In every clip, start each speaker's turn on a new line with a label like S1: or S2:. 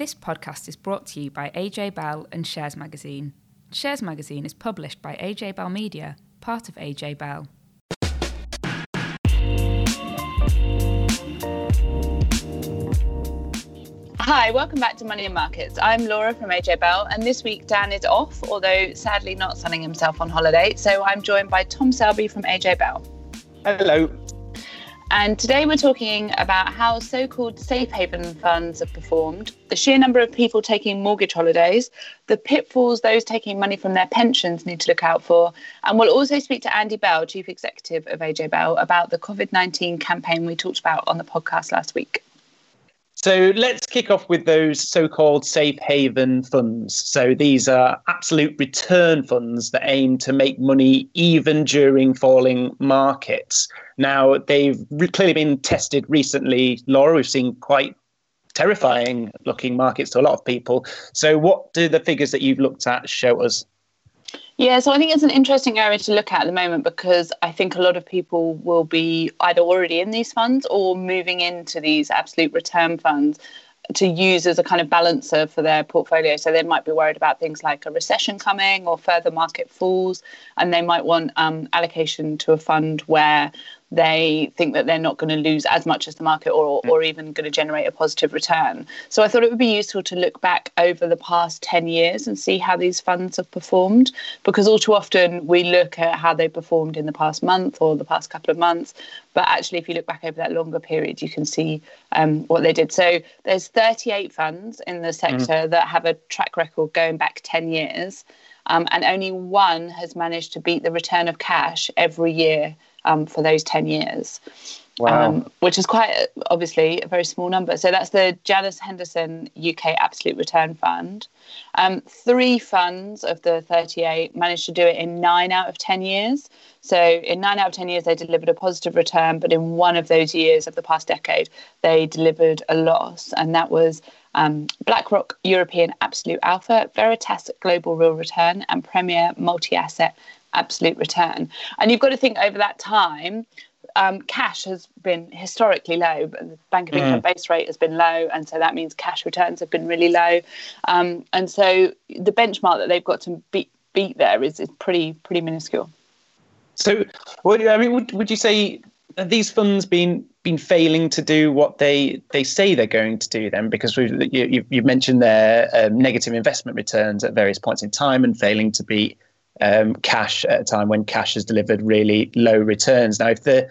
S1: This podcast is brought to you by AJ Bell and Shares Magazine. Shares Magazine is published by AJ Bell Media, part of AJ Bell.
S2: Hi, welcome back to Money and Markets. I'm Laura from AJ Bell, and this week Dan is off, although sadly not sunning himself on holiday. So I'm joined by Tom Selby from AJ Bell.
S3: Hello.
S2: And today we're talking about how so called safe haven funds have performed, the sheer number of people taking mortgage holidays, the pitfalls those taking money from their pensions need to look out for. And we'll also speak to Andy Bell, Chief Executive of AJ Bell, about the COVID 19 campaign we talked about on the podcast last week.
S3: So let's kick off with those so called safe haven funds. So these are absolute return funds that aim to make money even during falling markets. Now, they've clearly been tested recently, Laura. We've seen quite terrifying looking markets to a lot of people. So, what do the figures that you've looked at show us?
S2: Yeah, so I think it's an interesting area to look at at the moment because I think a lot of people will be either already in these funds or moving into these absolute return funds to use as a kind of balancer for their portfolio. So they might be worried about things like a recession coming or further market falls, and they might want um, allocation to a fund where they think that they're not going to lose as much as the market or, or even going to generate a positive return. So I thought it would be useful to look back over the past 10 years and see how these funds have performed because all too often we look at how they performed in the past month or the past couple of months. But actually, if you look back over that longer period, you can see um, what they did. So there's 38 funds in the sector mm. that have a track record going back 10 years. Um, and only one has managed to beat the return of cash every year um, for those 10 years. Wow. Um, which is quite obviously a very small number. So that's the Janus Henderson UK Absolute Return Fund. Um, three funds of the 38 managed to do it in nine out of 10 years. So in nine out of 10 years, they delivered a positive return, but in one of those years of the past decade, they delivered a loss. And that was um, BlackRock European Absolute Alpha, Veritas Global Real Return, and Premier Multi Asset absolute return. And you've got to think over that time, um, cash has been historically low, but the Bank of England mm. base rate has been low, and so that means cash returns have been really low. Um, and so the benchmark that they've got to beat beat there is, is pretty pretty minuscule.
S3: So, what I mean, would would you say these funds been been failing to do what they they say they're going to do then because we've you, you've mentioned their um, negative investment returns at various points in time and failing to beat um, cash at a time when cash has delivered really low returns. Now, if the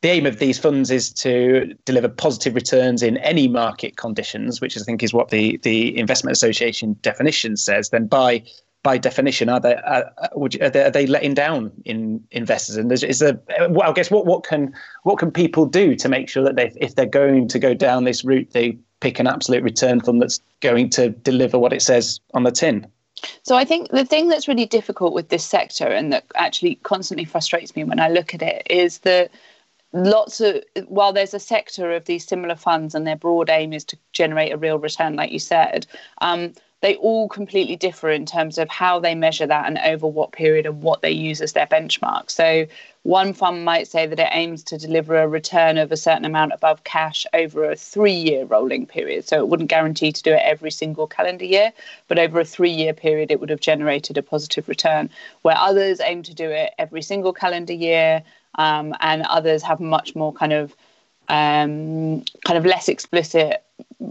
S3: the aim of these funds is to deliver positive returns in any market conditions, which I think is what the the Investment Association definition says. Then, by by definition, are they are, you, are, they, are they letting down in investors? And is there, well, I guess what what can what can people do to make sure that they, if they're going to go down this route, they pick an absolute return fund that's going to deliver what it says on the tin?
S2: So I think the thing that's really difficult with this sector and that actually constantly frustrates me when I look at it is that lots of while there's a sector of these similar funds and their broad aim is to generate a real return like you said um, they all completely differ in terms of how they measure that and over what period and what they use as their benchmark. So, one fund might say that it aims to deliver a return of a certain amount above cash over a three year rolling period. So, it wouldn't guarantee to do it every single calendar year, but over a three year period, it would have generated a positive return. Where others aim to do it every single calendar year, um, and others have much more kind of um, kind of less explicit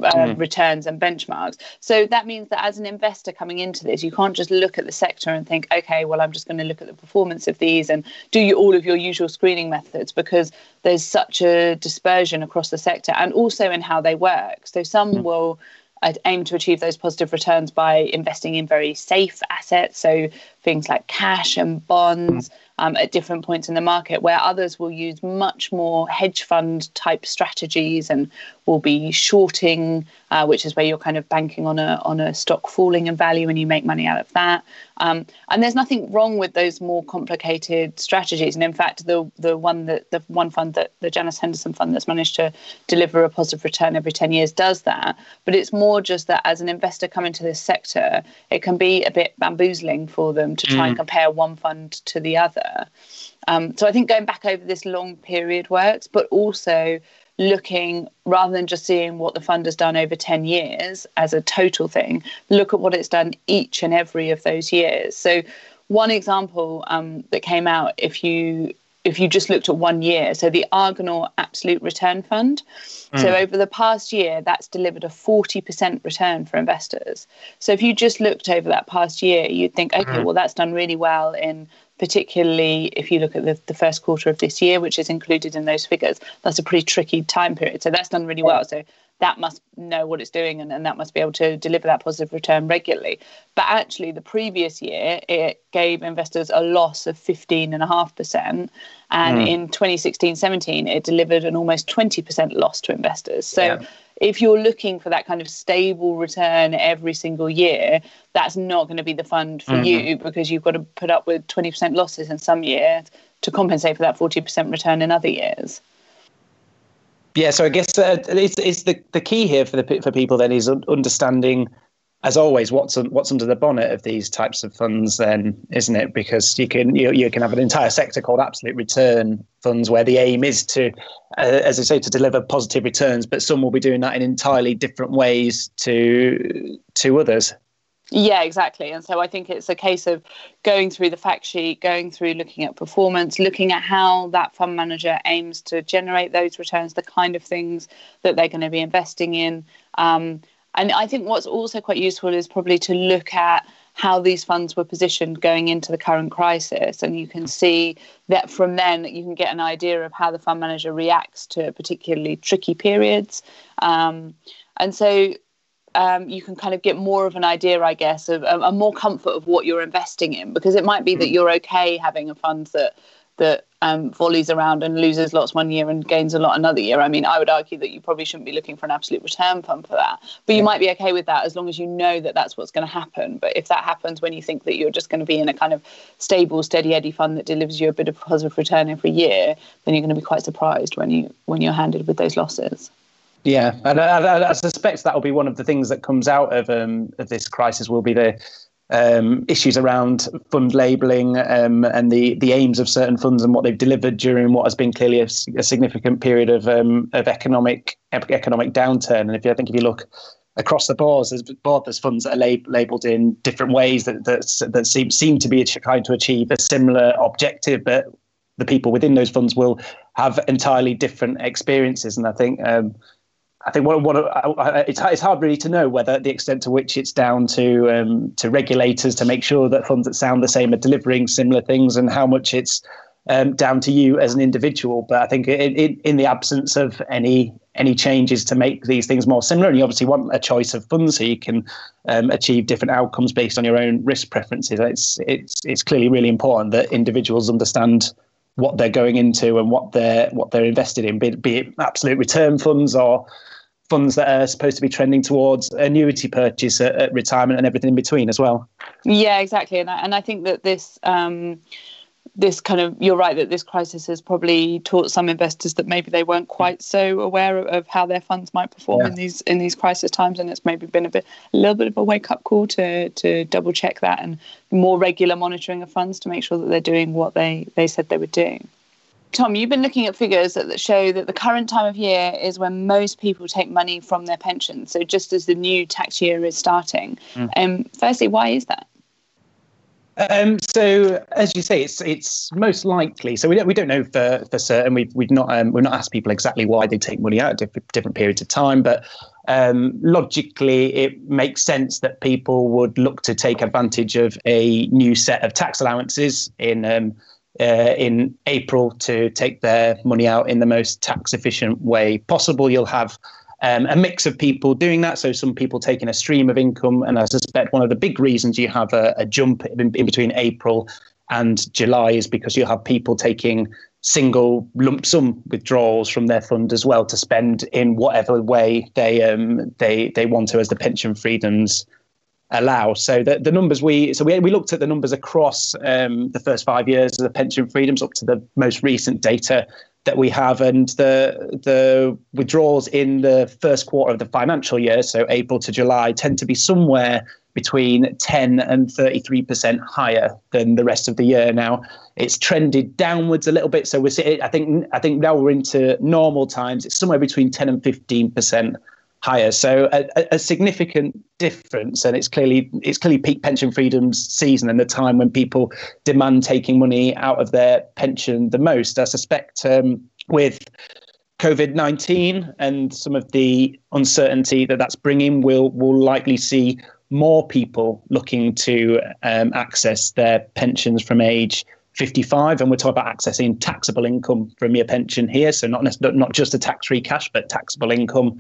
S2: uh, mm. returns and benchmarks. So that means that as an investor coming into this, you can't just look at the sector and think, okay, well, I'm just going to look at the performance of these and do you, all of your usual screening methods because there's such a dispersion across the sector and also in how they work. So some mm. will I'd aim to achieve those positive returns by investing in very safe assets, so things like cash and bonds. Mm um, at different points in the market, where others will use much more hedge fund type strategies and will be shorting, uh, which is where you're kind of banking on a on a stock falling in value and you make money out of that. Um, and there's nothing wrong with those more complicated strategies. And in fact, the the one that the one fund that the Janus Henderson fund that's managed to deliver a positive return every 10 years does that. But it's more just that as an investor coming to this sector, it can be a bit bamboozling for them to try mm. and compare one fund to the other. Um, so I think going back over this long period works, but also looking rather than just seeing what the fund has done over 10 years as a total thing, look at what it's done each and every of those years. So, one example um, that came out, if you if you just looked at one year, so the Argonaut Absolute Return Fund. Mm. So over the past year, that's delivered a 40% return for investors. So if you just looked over that past year, you'd think, okay, mm. well, that's done really well in particularly if you look at the, the first quarter of this year, which is included in those figures, that's a pretty tricky time period. So that's done really well. So that must know what it's doing and, and that must be able to deliver that positive return regularly. But actually, the previous year, it gave investors a loss of 15.5%. And mm. in 2016 17, it delivered an almost 20% loss to investors. So yeah if you're looking for that kind of stable return every single year, that's not going to be the fund for mm-hmm. you because you've got to put up with 20% losses in some years to compensate for that 40% return in other years.
S3: Yeah, so I guess uh, it's, it's the, the key here for the for people then is understanding as always, what's what's under the bonnet of these types of funds, then, isn't it? Because you can you, you can have an entire sector called absolute return funds, where the aim is to, uh, as I say, to deliver positive returns, but some will be doing that in entirely different ways to to others.
S2: Yeah, exactly. And so I think it's a case of going through the fact sheet, going through looking at performance, looking at how that fund manager aims to generate those returns, the kind of things that they're going to be investing in. Um, and I think what's also quite useful is probably to look at how these funds were positioned going into the current crisis. And you can see that from then you can get an idea of how the fund manager reacts to particularly tricky periods. Um, and so um, you can kind of get more of an idea, I guess, of a more comfort of what you're investing in, because it might be that hmm. you're okay having a fund that that um, volleys around and loses lots one year and gains a lot another year. I mean, I would argue that you probably shouldn't be looking for an absolute return fund for that, but you yeah. might be okay with that as long as you know that that's what's going to happen. But if that happens when you think that you're just going to be in a kind of stable, steady eddy fund that delivers you a bit of positive return every year, then you're going to be quite surprised when you when you're handed with those losses.
S3: Yeah, and I, I, I suspect that will be one of the things that comes out of um, of this crisis. Will be the um, issues around fund labelling um, and the the aims of certain funds and what they've delivered during what has been clearly a, a significant period of um, of economic economic downturn. And if you, I think if you look across the board, there's, board, there's funds that are lab- labelled in different ways that that, that seem seem to be trying to achieve a similar objective, but the people within those funds will have entirely different experiences. And I think um, I think what, what it's, it's hard really to know whether the extent to which it's down to um, to regulators to make sure that funds that sound the same are delivering similar things, and how much it's um, down to you as an individual. But I think it, it, in the absence of any any changes to make these things more similar, and you obviously want a choice of funds so you can um, achieve different outcomes based on your own risk preferences. It's it's it's clearly really important that individuals understand what they're going into and what they're what they're invested in, be, be it absolute return funds or funds that are supposed to be trending towards annuity purchase at, at retirement and everything in between as well.
S2: Yeah, exactly, and I, and I think that this. Um, this kind of you're right that this crisis has probably taught some investors that maybe they weren't quite so aware of, of how their funds might perform yeah. in these in these crisis times and it's maybe been a bit a little bit of a wake up call to to double check that and more regular monitoring of funds to make sure that they're doing what they they said they would do Tom, you've been looking at figures that show that the current time of year is when most people take money from their pensions. So just as the new tax year is starting. Mm. Um, firstly, why is that?
S3: Um, so, as you say, it's it's most likely. So we don't we don't know for, for certain. We've we've not um, we've not asked people exactly why they take money out at different, different periods of time, but um, logically, it makes sense that people would look to take advantage of a new set of tax allowances in um, uh, in April to take their money out in the most tax efficient way possible. You'll have um, a mix of people doing that. So some people taking a stream of income, and I suspect one of the big reasons you have a, a jump in, in, between April and July is because you'll have people taking single lump sum withdrawals from their fund as well to spend in whatever way they um, they they want to as the pension freedoms allow. So the, the numbers we so we, we looked at the numbers across um, the first five years of the pension freedoms up to the most recent data that we have, and the the withdrawals in the first quarter of the financial year, so April to July, tend to be somewhere between 10 and 33% higher than the rest of the year. Now it's trended downwards a little bit, so we're I think I think now we're into normal times. It's somewhere between 10 and 15% higher. So a, a, significant difference, and it's clearly it's clearly peak pension freedoms season and the time when people demand taking money out of their pension the most. I suspect um, with COVID nineteen and some of the uncertainty that that's bringing, we'll will likely see more people looking to um, access their pensions from age 55 and we're talking about accessing taxable income from your pension here so not not just a tax-free cash but taxable income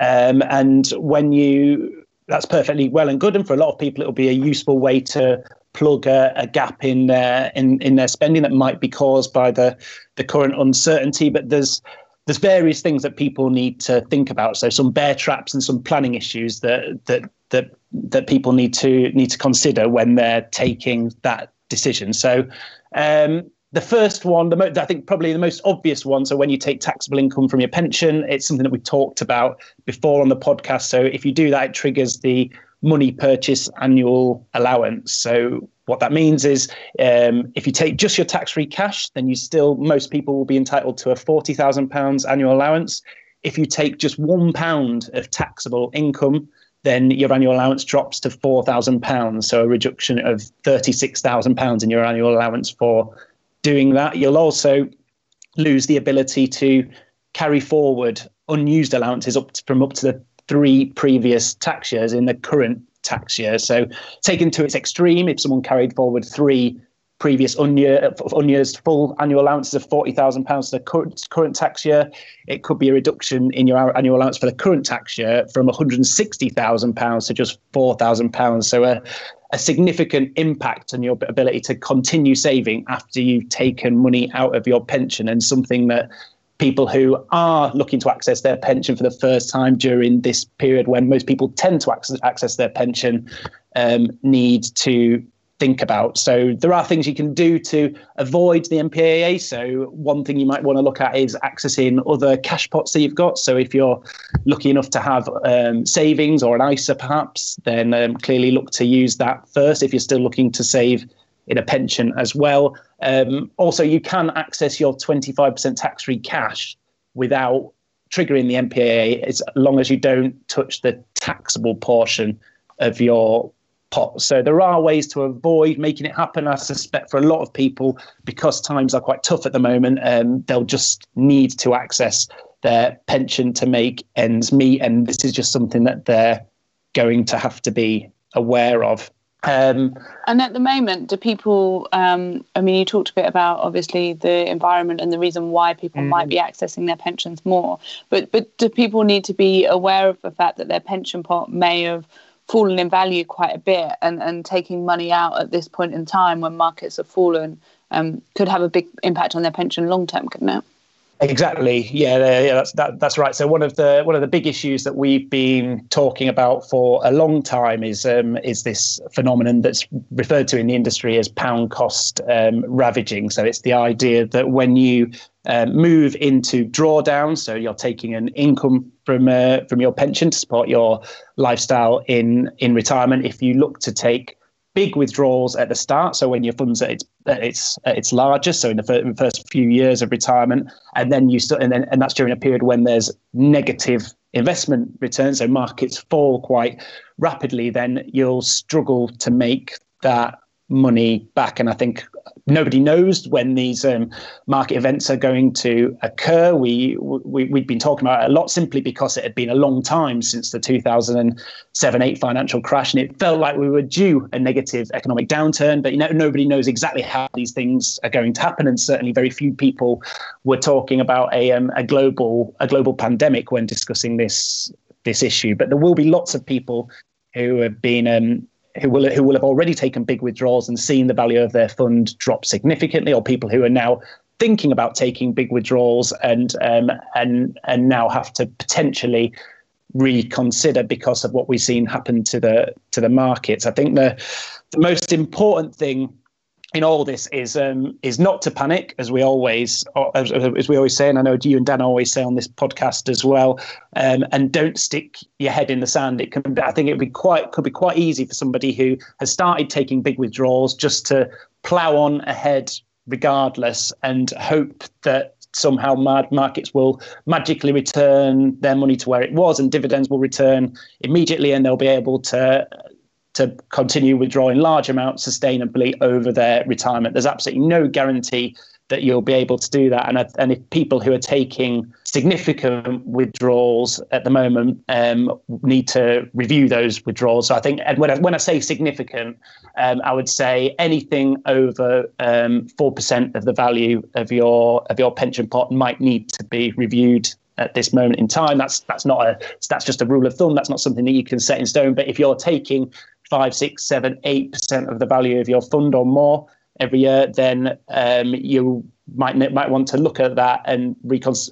S3: um, and when you that's perfectly well and good. And for a lot of people it'll be a useful way to plug a, a gap in their in, in their spending that might be caused by the the current uncertainty. But there's there's various things that people need to think about. So some bear traps and some planning issues that that that that people need to need to consider when they're taking that decision. So um, the first one, the mo- I think probably the most obvious one. So when you take taxable income from your pension, it's something that we talked about before on the podcast. So if you do that, it triggers the money purchase annual allowance. So what that means is um, if you take just your tax-free cash, then you still most people will be entitled to a forty thousand pounds annual allowance. If you take just one pound of taxable income, then your annual allowance drops to four thousand pounds. So a reduction of thirty-six thousand pounds in your annual allowance for doing that. You'll also lose the ability to carry forward unused allowances up to, from up to the three previous tax years in the current tax year. So, taken to its extreme, if someone carried forward three previous unused uh, full annual allowances of forty thousand pounds to the current, current tax year, it could be a reduction in your annual allowance for the current tax year from one hundred and sixty thousand pounds to just four thousand pounds. So, a, a significant impact on your ability to continue saving after you've taken money out of your pension and something that people who are looking to access their pension for the first time during this period when most people tend to access, their pension um, need to think about. So there are things you can do to avoid the MPAA. So one thing you might want to look at is accessing other cash pots that you've got. So if you're lucky enough to have um, savings or an ISA perhaps, then um, clearly look to use that first if you're still looking to save in a pension as well. Um, also, you can access your 25% tax-free cash without triggering the MPAA as long as you don't touch the taxable portion of your pot. So there are ways to avoid making it happen. I suspect for a lot of people, because times are quite tough at the moment, um, they'll just need to access their pension to make ends meet. And this is just something that they're going to have to be aware of.
S2: Um, and at the moment, do people? Um, I mean, you talked a bit about obviously the environment and the reason why people mm. might be accessing their pensions more. But but do people need to be aware of the fact that their pension pot may have fallen in value quite a bit, and, and taking money out at this point in time when markets have fallen um, could have a big impact on their pension long term, couldn't it?
S3: Exactly. Yeah, yeah, that's that, that's right. So one of the one of the big issues that we've been talking about for a long time is um, is this phenomenon that's referred to in the industry as pound cost um, ravaging. So it's the idea that when you uh, move into drawdown, so you're taking an income from uh, from your pension to support your lifestyle in in retirement. If you look to take big withdrawals at the start. So when your funds at its at its at its largest, so in the, first, in the first few years of retirement, and then you start, and then and that's during a period when there's negative investment returns, so markets fall quite rapidly. Then you'll struggle to make that money back. And I think nobody knows when these um, market events are going to occur. We, we we've been talking about it a lot simply because it had been a long time since the 2007-8 financial crash, and it felt like we were due a negative economic downturn. But you know, nobody knows exactly how these things are going to happen, and certainly very few people were talking about a um, a global a global pandemic when discussing this this issue. But there will be lots of people who have been um, who will who will have already taken big withdrawals and seen the value of their fund drop significantly, or people who are now thinking about taking big withdrawals and um, and and now have to potentially reconsider because of what we've seen happen to the to the markets. I think the the most important thing in all this is um, is not to panic, as we always as, as, we always say, and I know you and Dan always say on this podcast as well. Um, and don't stick your head in the sand. It can, I think, it would be quite could be quite easy for somebody who has started taking big withdrawals just to plough on ahead regardless and hope that somehow markets will magically return their money to where it was and dividends will return immediately and they'll be able to to continue withdrawing large amounts sustainably over their retirement. There's absolutely no guarantee that you'll be able to do that. And, and if people who are taking significant withdrawals at the moment um, need to review those withdrawals. So I think, and when I, when I say significant, um, I would say anything over um, four um, percent of the value of your of your pension pot might need to be reviewed at this moment in time. That's that's not a that's just a rule of thumb. That's not something that you can set in stone. But if you're taking five, six, seven, eight percent of the value of your fund or more every year, then um, you might might want to look at that and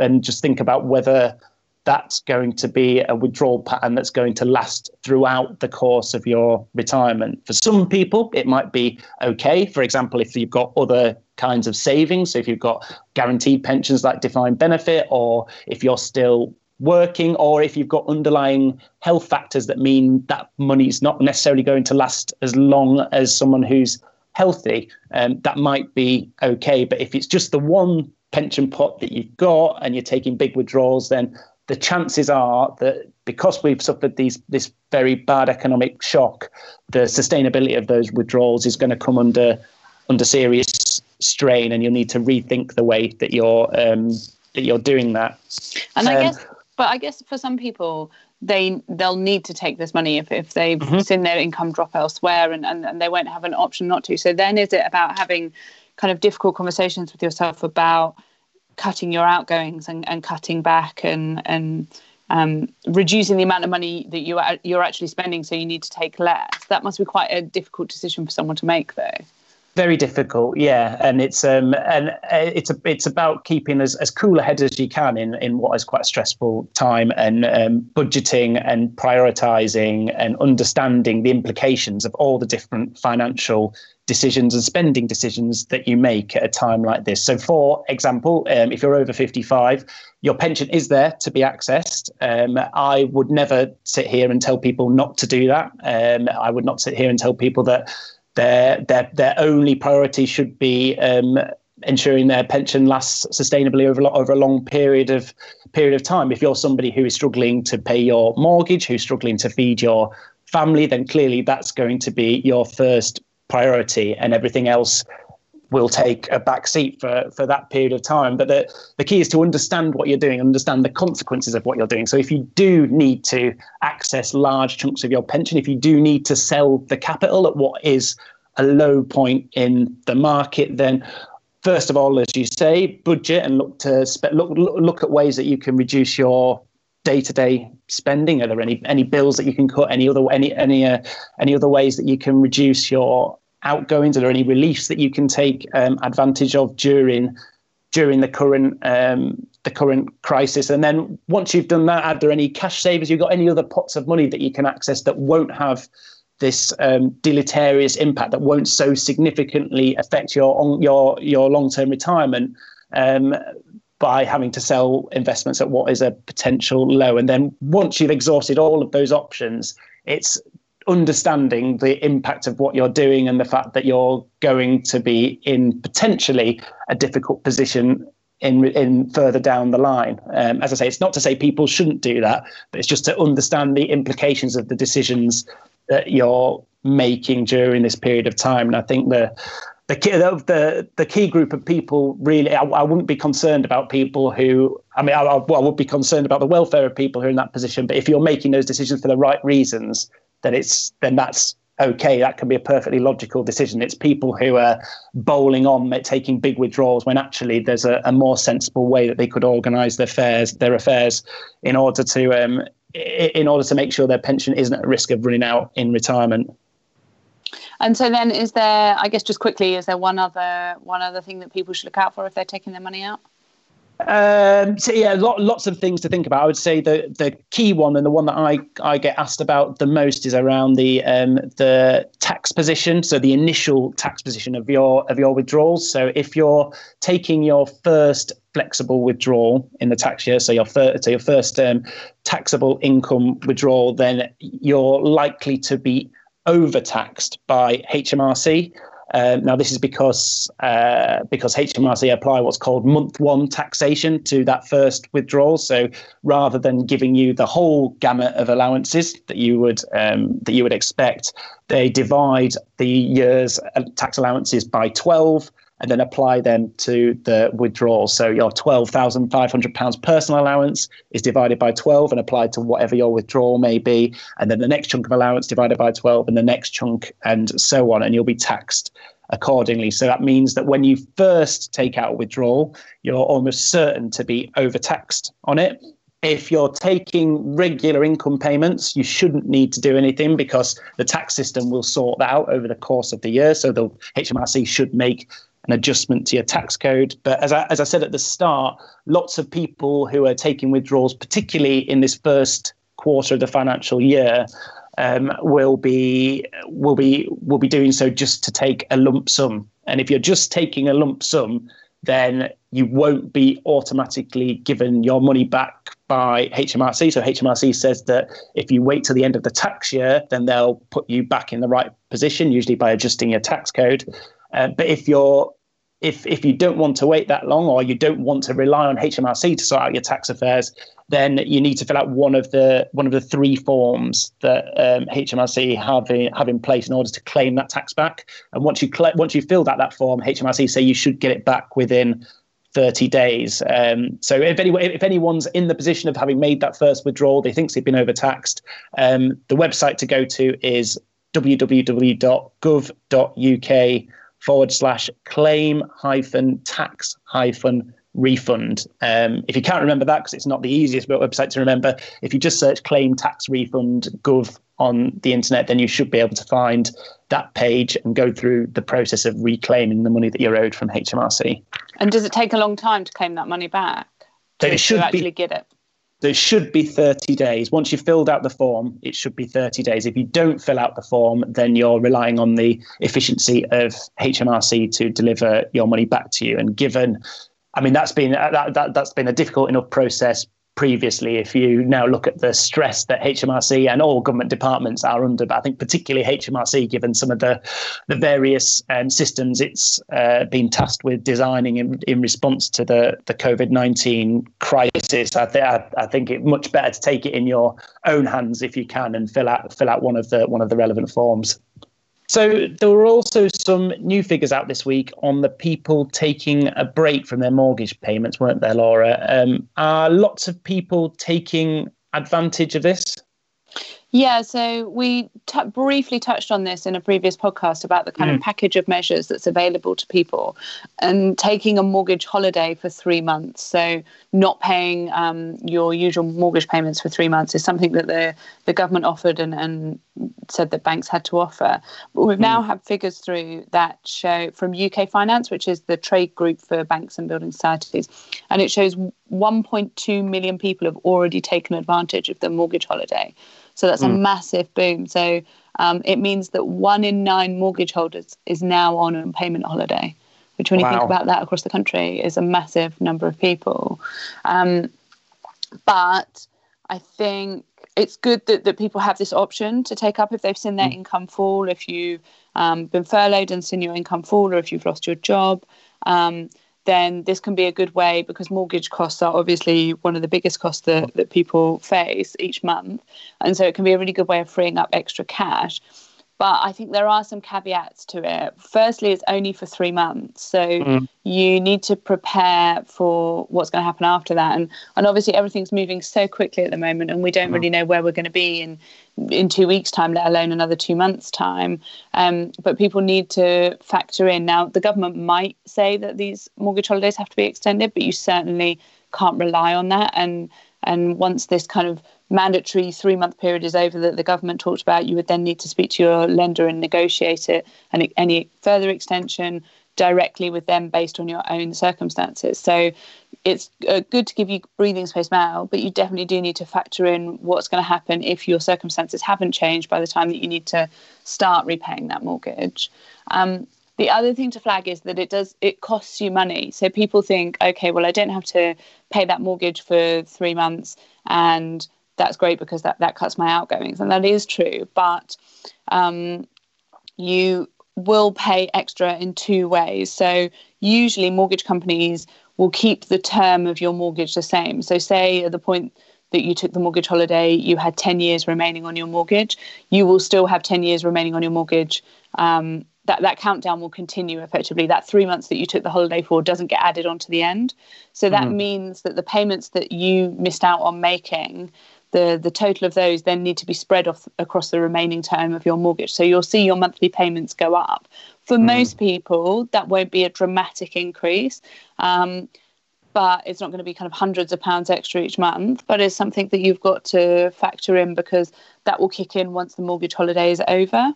S3: and just think about whether that's going to be a withdrawal pattern that's going to last throughout the course of your retirement. For some people, it might be okay. For example, if you've got other kinds of savings, so if you've got guaranteed pensions like defined benefit, or if you're still working or if you've got underlying health factors that mean that money is not necessarily going to last as long as someone who's healthy, um, that might be okay. But if it's just the one pension pot that you've got and you're taking big withdrawals, then the chances are that because we've suffered these this very bad economic shock, the sustainability of those withdrawals is going to come under under serious strain, and you'll need to rethink the way that you're um, that you're doing that.
S2: And I um, guess but I guess for some people, they they'll need to take this money if, if they've mm-hmm. seen their income drop elsewhere and, and, and they won't have an option not to. So then is it about having kind of difficult conversations with yourself about cutting your outgoings and, and cutting back and and um, reducing the amount of money that you are, you're actually spending so you need to take less. That must be quite a difficult decision for someone to make though
S3: very difficult yeah. And it's um and uh, it's a, it's about keeping as, as cool a head as you can in in what is quite a stressful time and um, budgeting and prioritizing and understanding the implications of all the different financial decisions and spending decisions that you make at a time like this. So for example um, if you're over 55 your pension is there to be accessed. Um, i would never sit here and tell people not to do that. Um, i would not sit here and tell people that their their their only priority should be um, ensuring their pension lasts sustainably over over a long period of period of time. If you're somebody who is struggling to pay your mortgage, who's struggling to feed your family, then clearly that's going to be your first priority, and everything else will take a back seat for, for that period of time. But the, the key is to understand what you're doing, understand the consequences of what you're doing. So if you do need to access large chunks of your pension, if you do need to sell the capital at what is a low point in the market, then first of all, as you say, budget and look to spe- look, look at ways that you can reduce your day-to-day spending. Are there any any bills that you can cut? Any other any any uh, any other ways that you can reduce your outgoings? Are there any reliefs that you can take um, advantage of during during the current um, the current crisis? And then once you've done that, are there any cash savers? You've got any other pots of money that you can access that won't have this um, deleterious impact that won't so significantly affect your your your long term retirement um, by having to sell investments at what is a potential low. And then once you've exhausted all of those options, it's understanding the impact of what you're doing and the fact that you're going to be in potentially a difficult position in in further down the line. Um, as I say, it's not to say people shouldn't do that, but it's just to understand the implications of the decisions that you're making during this period of time. And I think the the key, the, the key group of people really, I, I wouldn't be concerned about people who, I mean, I, I, well, I would be concerned about the welfare of people who are in that position. But if you're making those decisions for the right reasons, then it's then that's okay. That can be a perfectly logical decision. It's people who are bowling on, taking big withdrawals when actually there's a, a more sensible way that they could organise their affairs, their affairs, in order to um, in order to make sure their pension isn't at risk of running out in retirement.
S2: And so then is there I guess just quickly is there one other one other thing that people should look out for if they're taking their money out?
S3: Um, so yeah, lot, lots of things to think about. I would say the the key one and the one that I, I get asked about the most is around the um, the tax position. So the initial tax position of your of your withdrawals. So if you're taking your first flexible withdrawal in the tax year, so your first so your first um, taxable income withdrawal, then you're likely to be overtaxed by HMRC. Um, now, this is because uh, because HMRC apply what's called month one taxation to that first withdrawal. So rather than giving you the whole gamut of allowances that you would um, that you would expect, they divide the year's uh, tax allowances by twelve and then apply them to the withdrawal. So your £12,500 personal allowance is divided by 12 and applied to whatever your withdrawal may be. And then the next chunk of allowance divided by 12 and the next chunk and so on. And you'll be taxed accordingly. So that means that when you first take out a withdrawal, you're almost certain to be overtaxed on it. If you're taking regular income payments, you shouldn't need to do anything because the tax system will sort that out over the course of the year. So the HMRC should make an adjustment to your tax code. But as I, as I said at the start, lots of people who are taking withdrawals, particularly in this first quarter of the financial year, um, will be will be will be doing so just to take a lump sum. And if you're just taking a lump sum, then you won't be automatically given your money back by HMRC. So HMRC says that if you wait till the end of the tax year, then they'll put you back in the right position, usually by adjusting your tax code. Uh, but if you're if if you don't want to wait that long or you don't want to rely on HMRC to sort out your tax affairs, then you need to fill out one of the one of the three forms that um, HMRC have in, have in place in order to claim that tax back. And once you cl- once you filled out that form, HMRC say you should get it back within 30 days. Um, so if any if anyone's in the position of having made that first withdrawal, they think they've been overtaxed, um, the website to go to is www.gov.uk forward slash claim hyphen tax hyphen refund. Um, if you can't remember that, because it's not the easiest website to remember, if you just search claim tax refund gov on the internet, then you should be able to find that page and go through the process of reclaiming the money that you're owed from HMRC.
S2: And does it take a long time to claim that money back?
S3: So it should
S2: actually
S3: be,
S2: get it.
S3: There should be 30 days. Once you've filled out the form, it should be 30 days. If you don't fill out the form, then you're relying on the efficiency of HMRC to deliver your money back to you. And given, I mean, that's been that, that that's been a difficult enough process previously. If you now look at the stress that HMRC and all government departments are under, but I think particularly HMRC, given some of the the various um, systems it's uh, been tasked with designing in, in response to the the COVID nineteen crisis, I, th- I, I think it much better to take it in your own hands if you can and fill out fill out one of the one of the relevant forms. So there were also some new figures out this week on the people taking a break from their mortgage payments, weren't there, Laura? Um, are lots of people taking advantage of this?
S2: Yeah, so we t- briefly touched on this in a previous podcast about the kind mm. of package of measures that's available to people and taking a mortgage holiday for three months. So, not paying um, your usual mortgage payments for three months is something that the, the government offered and, and said that banks had to offer. But we've mm. now had figures through that show from UK Finance, which is the trade group for banks and building societies, and it shows 1.2 million people have already taken advantage of the mortgage holiday. So that's mm. a massive boom. So um, it means that one in nine mortgage holders is now on a payment holiday, which, when wow. you think about that across the country, is a massive number of people. Um, but I think it's good that, that people have this option to take up if they've seen their mm. income fall, if you've um, been furloughed and seen your income fall, or if you've lost your job. Um, then this can be a good way because mortgage costs are obviously one of the biggest costs that, that people face each month. And so it can be a really good way of freeing up extra cash. But I think there are some caveats to it. Firstly, it's only for three months. So mm. you need to prepare for what's going to happen after that. And, and obviously, everything's moving so quickly at the moment, and we don't mm. really know where we're going to be in, in two weeks' time, let alone another two months' time. Um, but people need to factor in. Now, the government might say that these mortgage holidays have to be extended, but you certainly can't rely on that. And and once this kind of mandatory three month period is over that the government talked about, you would then need to speak to your lender and negotiate it and any further extension directly with them based on your own circumstances. So it's uh, good to give you breathing space now, but you definitely do need to factor in what's going to happen if your circumstances haven't changed by the time that you need to start repaying that mortgage. Um, the other thing to flag is that it does it costs you money. So people think, okay, well, I don't have to pay that mortgage for three months, and that's great because that that cuts my outgoings, and that is true. But um, you will pay extra in two ways. So usually mortgage companies will keep the term of your mortgage the same. So say at the point that you took the mortgage holiday, you had 10 years remaining on your mortgage, you will still have 10 years remaining on your mortgage. Um, that, that countdown will continue effectively. That three months that you took the holiday for doesn't get added onto the end. So that mm. means that the payments that you missed out on making the the total of those then need to be spread off across the remaining term of your mortgage. So you'll see your monthly payments go up. For mm. most people, that won't be a dramatic increase. Um, but it's not going to be kind of hundreds of pounds extra each month. But it's something that you've got to factor in because that will kick in once the mortgage holiday is over.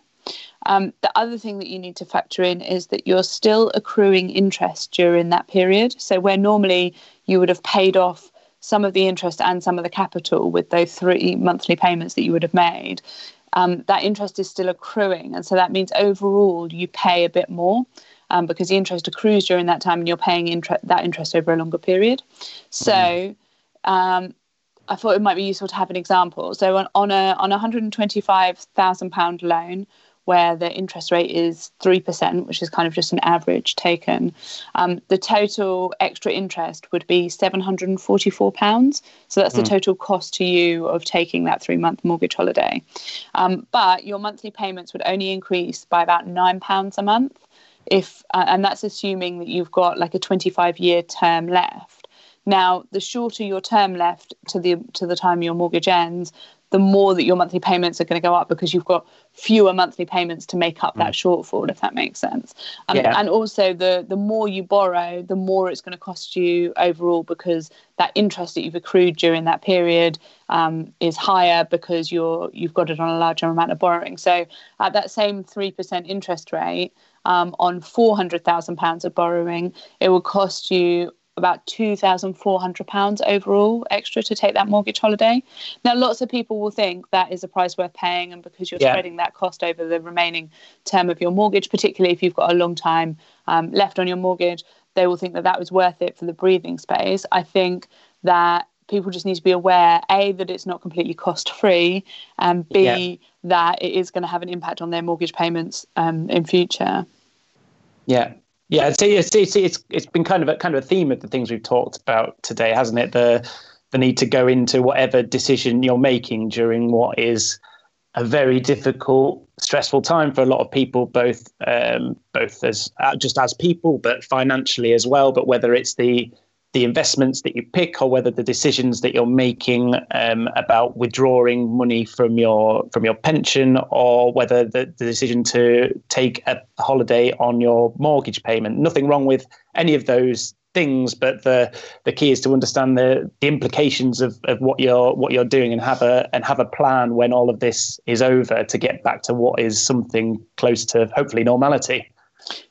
S2: Um, the other thing that you need to factor in is that you're still accruing interest during that period. So, where normally you would have paid off some of the interest and some of the capital with those three monthly payments that you would have made, um, that interest is still accruing. And so that means overall you pay a bit more. Um, because the interest accrues during that time and you're paying that interest over a longer period. So um, I thought it might be useful to have an example. So on, on a on a hundred and twenty five thousand pound loan, where the interest rate is 3%, which is kind of just an average taken, um, the total extra interest would be £744. So that's mm. the hmm. total cost to you of taking that three month mortgage holiday. Um, but your monthly payments would only increase by about £9 a month. If, uh, and that's assuming that you've got like a 25 year term left. Now, the shorter your term left to the to the time your mortgage ends, the more that your monthly payments are going to go up because you've got fewer monthly payments to make up that mm. shortfall, if that makes sense. Um, yeah. And also, the the more you borrow, the more it's going to cost you overall because that interest that you've accrued during that period um, is higher because you're you've got it on a larger amount of borrowing. So at that same three percent interest rate. Um, on £400,000 of borrowing, it will cost you about £2,400 overall extra to take that mortgage holiday. Now, lots of people will think that is a price worth paying, and because you're yeah. spreading that cost over the remaining term of your mortgage, particularly if you've got a long time um, left on your mortgage, they will think that that was worth it for the breathing space. I think that people just need to be aware a that it's not completely cost free and b yeah. that it is going to have an impact on their mortgage payments um, in future
S3: yeah yeah, it's, it's it's it's it's been kind of a kind of a theme of the things we've talked about today, hasn't it? The the need to go into whatever decision you're making during what is a very difficult, stressful time for a lot of people, both um, both as uh, just as people, but financially as well. But whether it's the the investments that you pick or whether the decisions that you're making um, about withdrawing money from your from your pension or whether the, the decision to take a holiday on your mortgage payment. Nothing wrong with any of those things but the the key is to understand the, the implications of, of what you're what you're doing and have a and have a plan when all of this is over to get back to what is something close to hopefully normality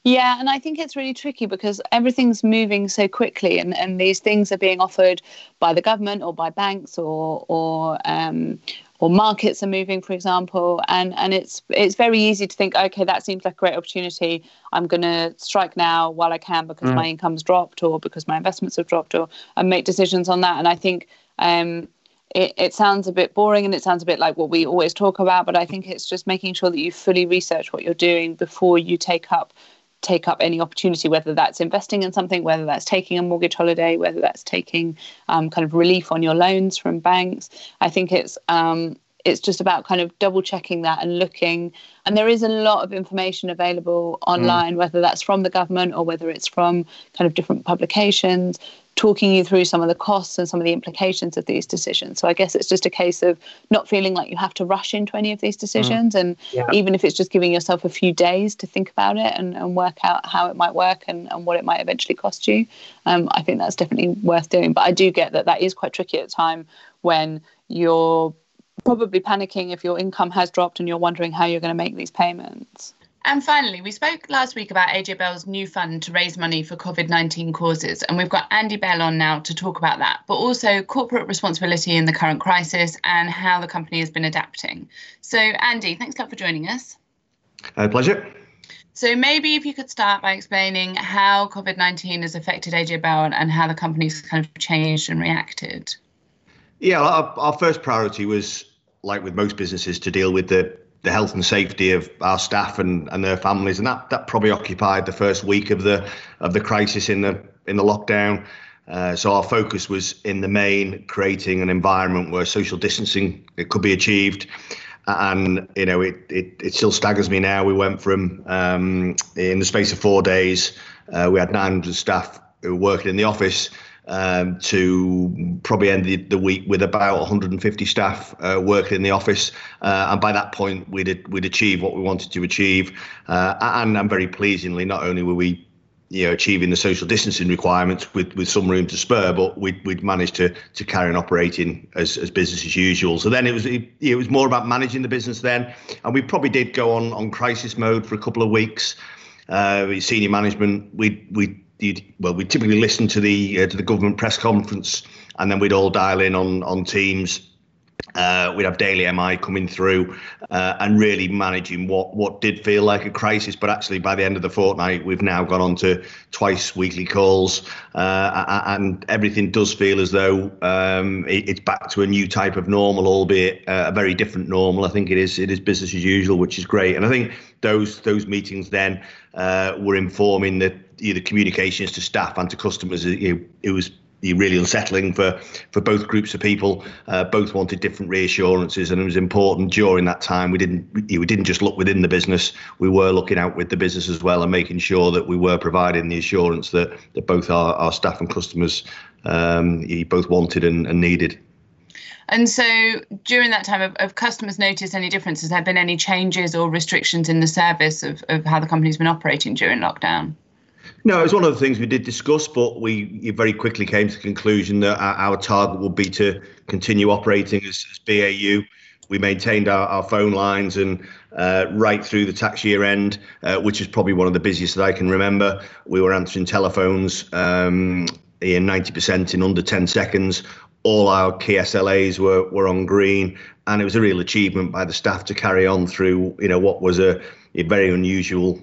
S2: yeah, and I think it's really tricky because everything's moving so quickly, and, and these things are being offered by the government or by banks or or um, or markets are moving, for example, and and it's it's very easy to think, okay, that seems like a great opportunity. I'm going to strike now while I can because mm. my income's dropped or because my investments have dropped, or and make decisions on that. And I think. Um, it, it sounds a bit boring and it sounds a bit like what we always talk about, but I think it's just making sure that you fully research what you're doing before you take up take up any opportunity, whether that's investing in something, whether that's taking a mortgage holiday, whether that's taking um, kind of relief on your loans from banks. I think it's um, it's just about kind of double checking that and looking. And there is a lot of information available online, mm. whether that's from the government or whether it's from kind of different publications, talking you through some of the costs and some of the implications of these decisions. So I guess it's just a case of not feeling like you have to rush into any of these decisions. Mm. And yeah. even if it's just giving yourself a few days to think about it and, and work out how it might work and, and what it might eventually cost you, um, I think that's definitely worth doing. But I do get that that is quite tricky at a time when you're probably panicking if your income has dropped and you're wondering how you're going to make these payments. And finally, we spoke last week about AJ Bell's new fund to raise money for COVID 19 causes. And we've got Andy Bell on now to talk about that, but also corporate responsibility in the current crisis and how the company has been adapting. So, Andy, thanks a lot for joining us.
S4: A pleasure.
S2: So, maybe if you could start by explaining how COVID 19 has affected AJ Bell and how the company's kind of changed and reacted.
S4: Yeah, our, our first priority was, like with most businesses, to deal with the the health and safety of our staff and, and their families, and that that probably occupied the first week of the of the crisis in the in the lockdown. Uh, so our focus was in the main creating an environment where social distancing it could be achieved, and you know it it, it still staggers me now. We went from um, in the space of four days, uh, we had 900 staff who were working in the office um, to probably end the, the, week with about 150 staff uh, working in the office. Uh, and by that point, we'd we'd achieved what we wanted to achieve. Uh, and, and very pleasingly, not only were we you know, achieving the social distancing requirements with, with some room to spare, but we'd, we'd managed to to carry on operating as, as business as usual. So then it was it, it was more about managing the business then, and we probably did go on on crisis mode for a couple of weeks. Uh, senior management, we we you'd, well, we typically listen to the uh, to the government press conference, and then we'd all dial in on on Teams. Uh, we'd have daily MI coming through uh, and really managing what what did feel like a crisis, but actually by the end of the fortnight, we've now gone on to twice weekly calls, uh, and everything does feel as though um, it, it's back to a new type of normal, albeit uh, a very different normal. I think it is it is business as usual, which is great, and I think those those meetings then uh, were informing the either communications to staff and to customers. It, it was really unsettling for for both groups of people. Uh, both wanted different reassurances, and it was important during that time. We didn't we didn't just look within the business. We were looking out with the business as well, and making sure that we were providing the assurance that that both our, our staff and customers um, both wanted and, and needed.
S2: And so during that time, have, have customers noticed any differences? Have there been any changes or restrictions in the service of, of how the company's been operating during lockdown?
S4: No, it was one of the things we did discuss, but we very quickly came to the conclusion that our, target would be to continue operating as, as BAU. We maintained our, our phone lines and uh, right through the tax year end, uh, which is probably one of the busiest that I can remember. We were answering telephones um, in 90% in under 10 seconds. All our key SLAs were, were on green, and it was a real achievement by the staff to carry on through, you know, what was a a very unusual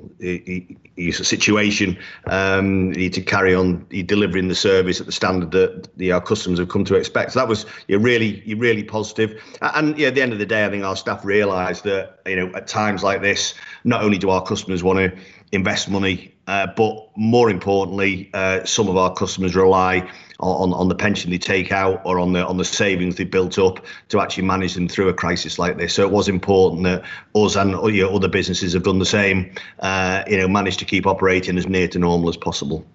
S4: situation. Um, you need to carry on delivering the service at the standard that the, our customers have come to expect. So that was really, really positive. And yeah, at the end of the day, I think our staff realised that you know at times like this, not only do our customers want to invest money, uh, but more importantly, uh, some of our customers rely on, on the pension they take out or on the on the savings they built up to actually manage them through a crisis like this. So it was important that us and you know, other businesses have done the same. Uh, you know, managed to keep operating as near to normal as possible.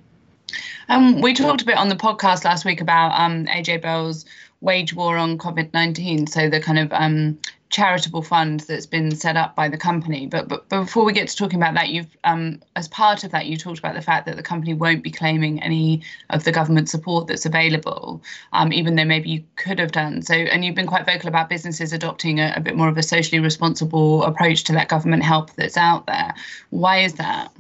S2: Um, we talked a bit on the podcast last week about um, AJ Bell's wage war on COVID 19. So the kind of um, charitable fund that's been set up by the company. But, but, before we get to talking about that, you've um, as part of that, you talked about the fact that the company won't be claiming any of the government support that's available, um, even though maybe you could have done so. And you've been quite vocal about businesses adopting a, a bit more of a socially responsible approach to that government help that's out there. Why is that?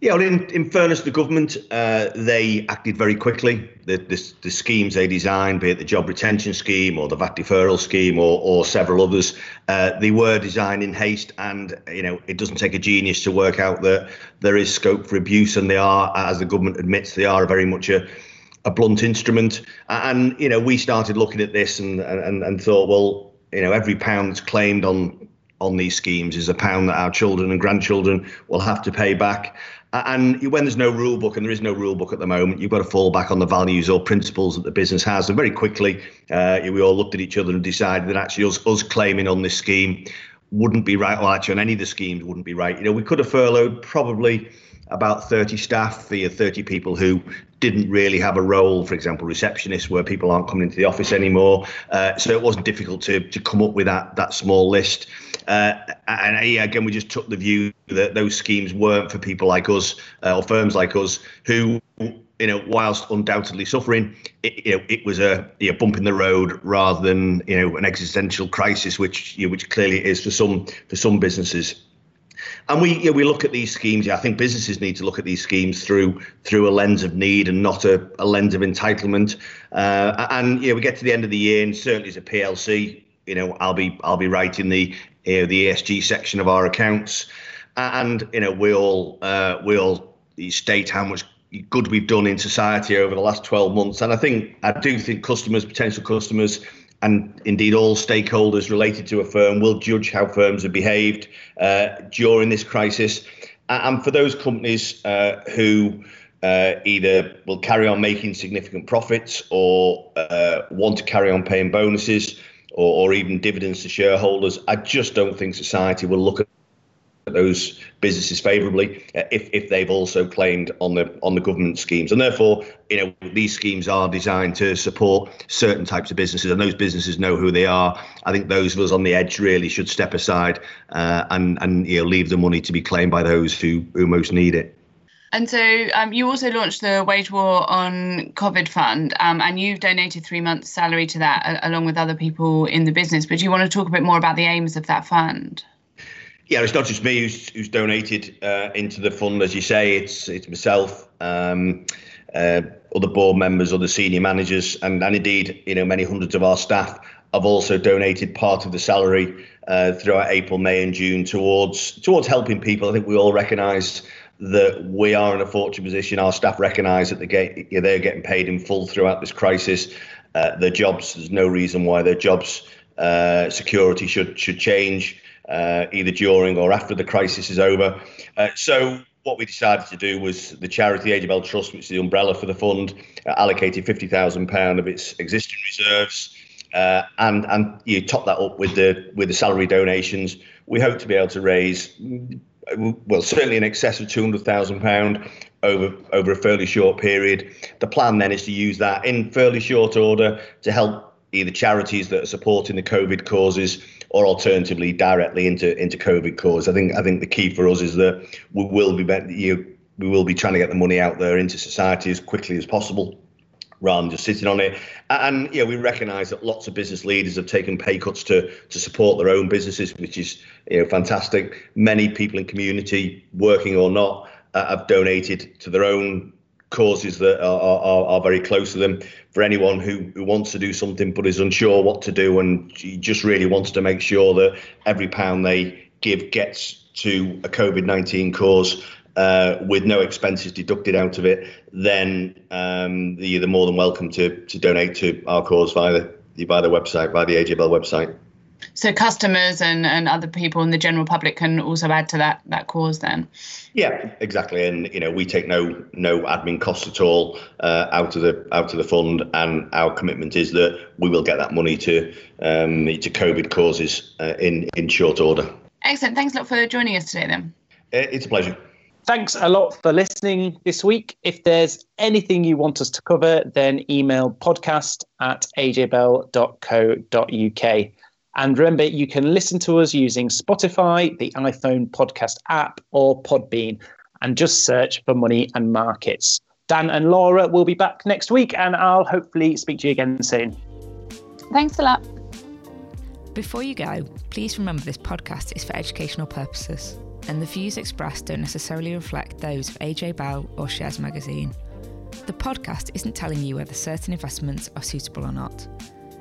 S4: Yeah, well, in, in fairness the government, uh, they acted very quickly. The, the, the, schemes they designed, be it the job retention scheme or the VAT deferral scheme or, or several others, uh, they were designed in haste. And, you know, it doesn't take a genius to work out that there is scope for abuse. And they are, as the government admits, they are very much a, a blunt instrument. And, you know, we started looking at this and, and, and thought, well, you know, every pound that's claimed on on these schemes is a pound that our children and grandchildren will have to pay back. And when there's no rule book, and there is no rule book at the moment, you've got to fall back on the values or principles that the business has. And very quickly, uh, we all looked at each other and decided that actually us, us claiming on this scheme wouldn't be right. Well, actually, on any of the schemes wouldn't be right. You know, we could have furloughed probably about 30 staff, the 30 people who didn't really have a role, for example, receptionists, where people aren't coming into the office anymore. Uh, so it wasn't difficult to to come up with that that small list. Uh, and again, we just took the view that those schemes weren't for people like us uh, or firms like us who, you know, whilst undoubtedly suffering, it, you know, it was a, a bump in the road rather than you know an existential crisis, which you know, which clearly is for some for some businesses. and we you know, we look at these schemes. Yeah, I think businesses need to look at these schemes through through a lens of need and not a, a lens of entitlement. Uh, and you know, we get to the end of the year, and certainly as a PLC, you know, I'll be I'll be writing the you know, the ESG section of our accounts, and you know, we'll uh, we'll state how much good we've done in society over the last 12 months. And I think I do think customers, potential customers, and indeed all stakeholders related to a firm will judge how firms have behaved uh, during this crisis. And for those companies uh, who uh, either will carry on making significant profits or uh, want to carry on paying bonuses or, or even dividends to shareholders, I just don't think society will look at those businesses favourably uh, if if they've also claimed on the on the government schemes and therefore you know these schemes are designed to support certain types of businesses and those businesses know who they are i think those of us on the edge really should step aside uh, and and you know leave the money to be claimed by those who who most need it
S2: and so um, you also launched the Wage War on COVID Fund, um, and you've donated three months' salary to that, uh, along with other people in the business. But do you want to talk a bit more about the aims of that fund?
S4: Yeah, it's not just me who's, who's donated uh, into the fund, as you say. It's it's myself, um, uh, other board members, other senior managers, and, and indeed, you know, many hundreds of our staff have also donated part of the salary uh, throughout April, May, and June towards towards helping people. I think we all recognise that we are in a fortunate position. Our staff recognise that they get, they're getting paid in full throughout this crisis. Uh, their jobs, there's no reason why their jobs uh, security should should change uh, either during or after the crisis is over. Uh, so what we decided to do was the charity AJ Bell Trust, which is the umbrella for the fund, uh, allocated fifty thousand pound of its existing reserves, uh, and and you top that up with the with the salary donations. We hope to be able to raise, well, certainly in excess of two hundred thousand pound over over a fairly short period. The plan then is to use that in fairly short order to help either charities that are supporting the COVID causes or alternatively directly into into COVID cause. I think I think the key for us is that we will be you we will be trying to get the money out there into society as quickly as possible rather than just sitting on it. And yeah, we recognise that lots of business leaders have taken pay cuts to to support their own businesses, which is you know fantastic. Many people in community, working or not, uh, have donated to their own causes that are, are, are very close to them. For anyone who, who wants to do something but is unsure what to do and just really wants to make sure that every pound they give gets to a COVID 19 cause uh, with no expenses deducted out of it, then um, you're more than welcome to, to donate to our cause via the, via the website, via the AJ Bell website.
S2: So customers and, and other people in the general public can also add to that that cause then.
S4: Yeah, exactly. And you know, we take no no admin costs at all uh, out of the out of the fund, and our commitment is that we will get that money to um, to COVID causes uh, in in short order.
S2: Excellent. Thanks a lot for joining us today. Then
S4: uh, it's a pleasure.
S3: Thanks a lot for listening this week. If there's anything you want us to cover, then email podcast at ajbell.co.uk. And remember, you can listen to us using Spotify, the iPhone podcast app, or Podbean, and just search for Money and Markets. Dan and Laura will be back next week, and I'll hopefully speak to you again soon.
S2: Thanks a lot.
S1: Before you go, please remember this podcast is for educational purposes, and the views expressed don't necessarily reflect those of AJ Bell or Shares Magazine. The podcast isn't telling you whether certain investments are suitable or not.